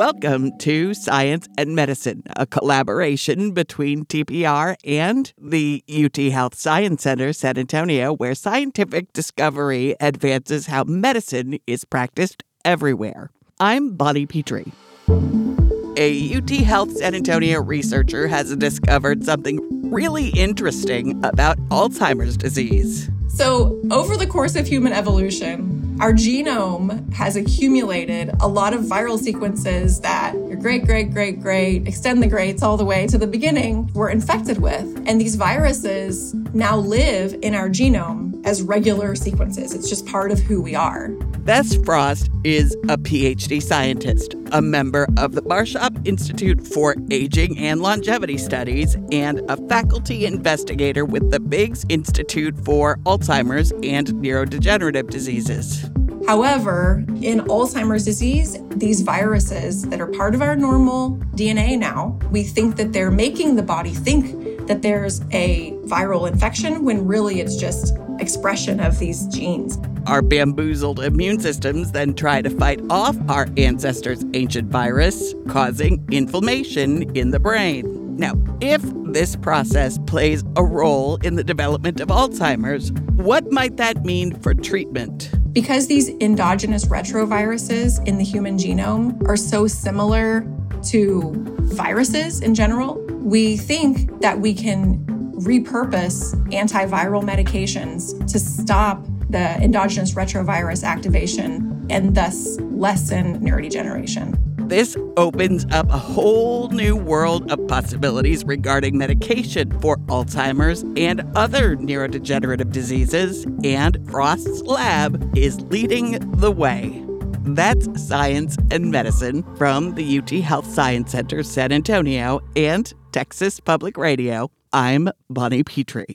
Welcome to Science and Medicine, a collaboration between TPR and the UT Health Science Center San Antonio, where scientific discovery advances how medicine is practiced everywhere. I'm Bonnie Petrie. A UT Health San Antonio researcher has discovered something really interesting about Alzheimer's disease. So, over the course of human evolution, our genome has accumulated a lot of viral sequences that your great, great, great, great, extend the greats all the way to the beginning were infected with. And these viruses now live in our genome as regular sequences. It's just part of who we are. Bess Frost is a PhD scientist, a member of the Barshop Institute for Aging and Longevity Studies, and a faculty investigator with the Biggs Institute for Alzheimer's and Neurodegenerative Diseases. However, in Alzheimer's disease, these viruses that are part of our normal DNA now, we think that they're making the body think that there's a viral infection when really it's just expression of these genes. Our bamboozled immune systems then try to fight off our ancestors' ancient virus, causing inflammation in the brain. Now, if this process plays a role in the development of Alzheimer's, what might that mean for treatment? Because these endogenous retroviruses in the human genome are so similar to viruses in general, we think that we can repurpose antiviral medications to stop the endogenous retrovirus activation and thus lessen neurodegeneration. This opens up a whole new world of possibilities regarding medication for Alzheimer's and other neurodegenerative diseases, and Frost's lab is leading the way. That's Science and Medicine from the UT Health Science Center San Antonio and Texas Public Radio. I'm Bonnie Petrie.